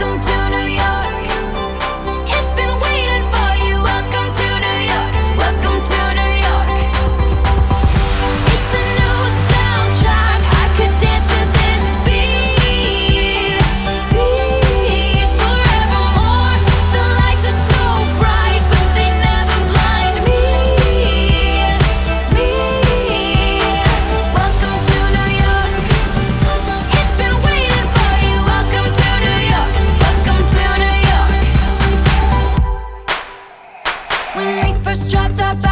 Welcome to first dropped out.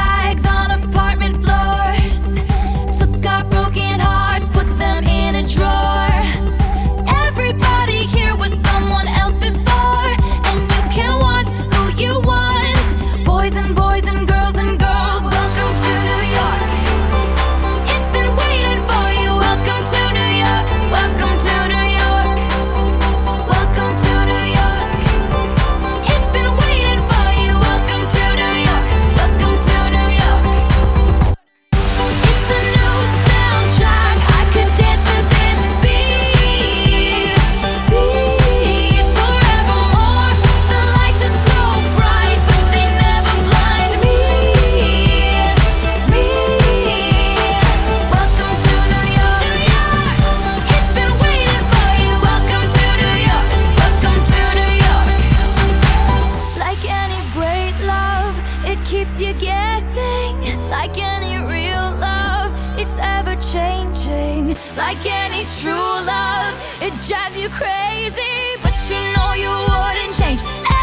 keeps you guessing. Like any real love, it's ever changing. Like any true love, it drives you crazy. But you know you wouldn't change.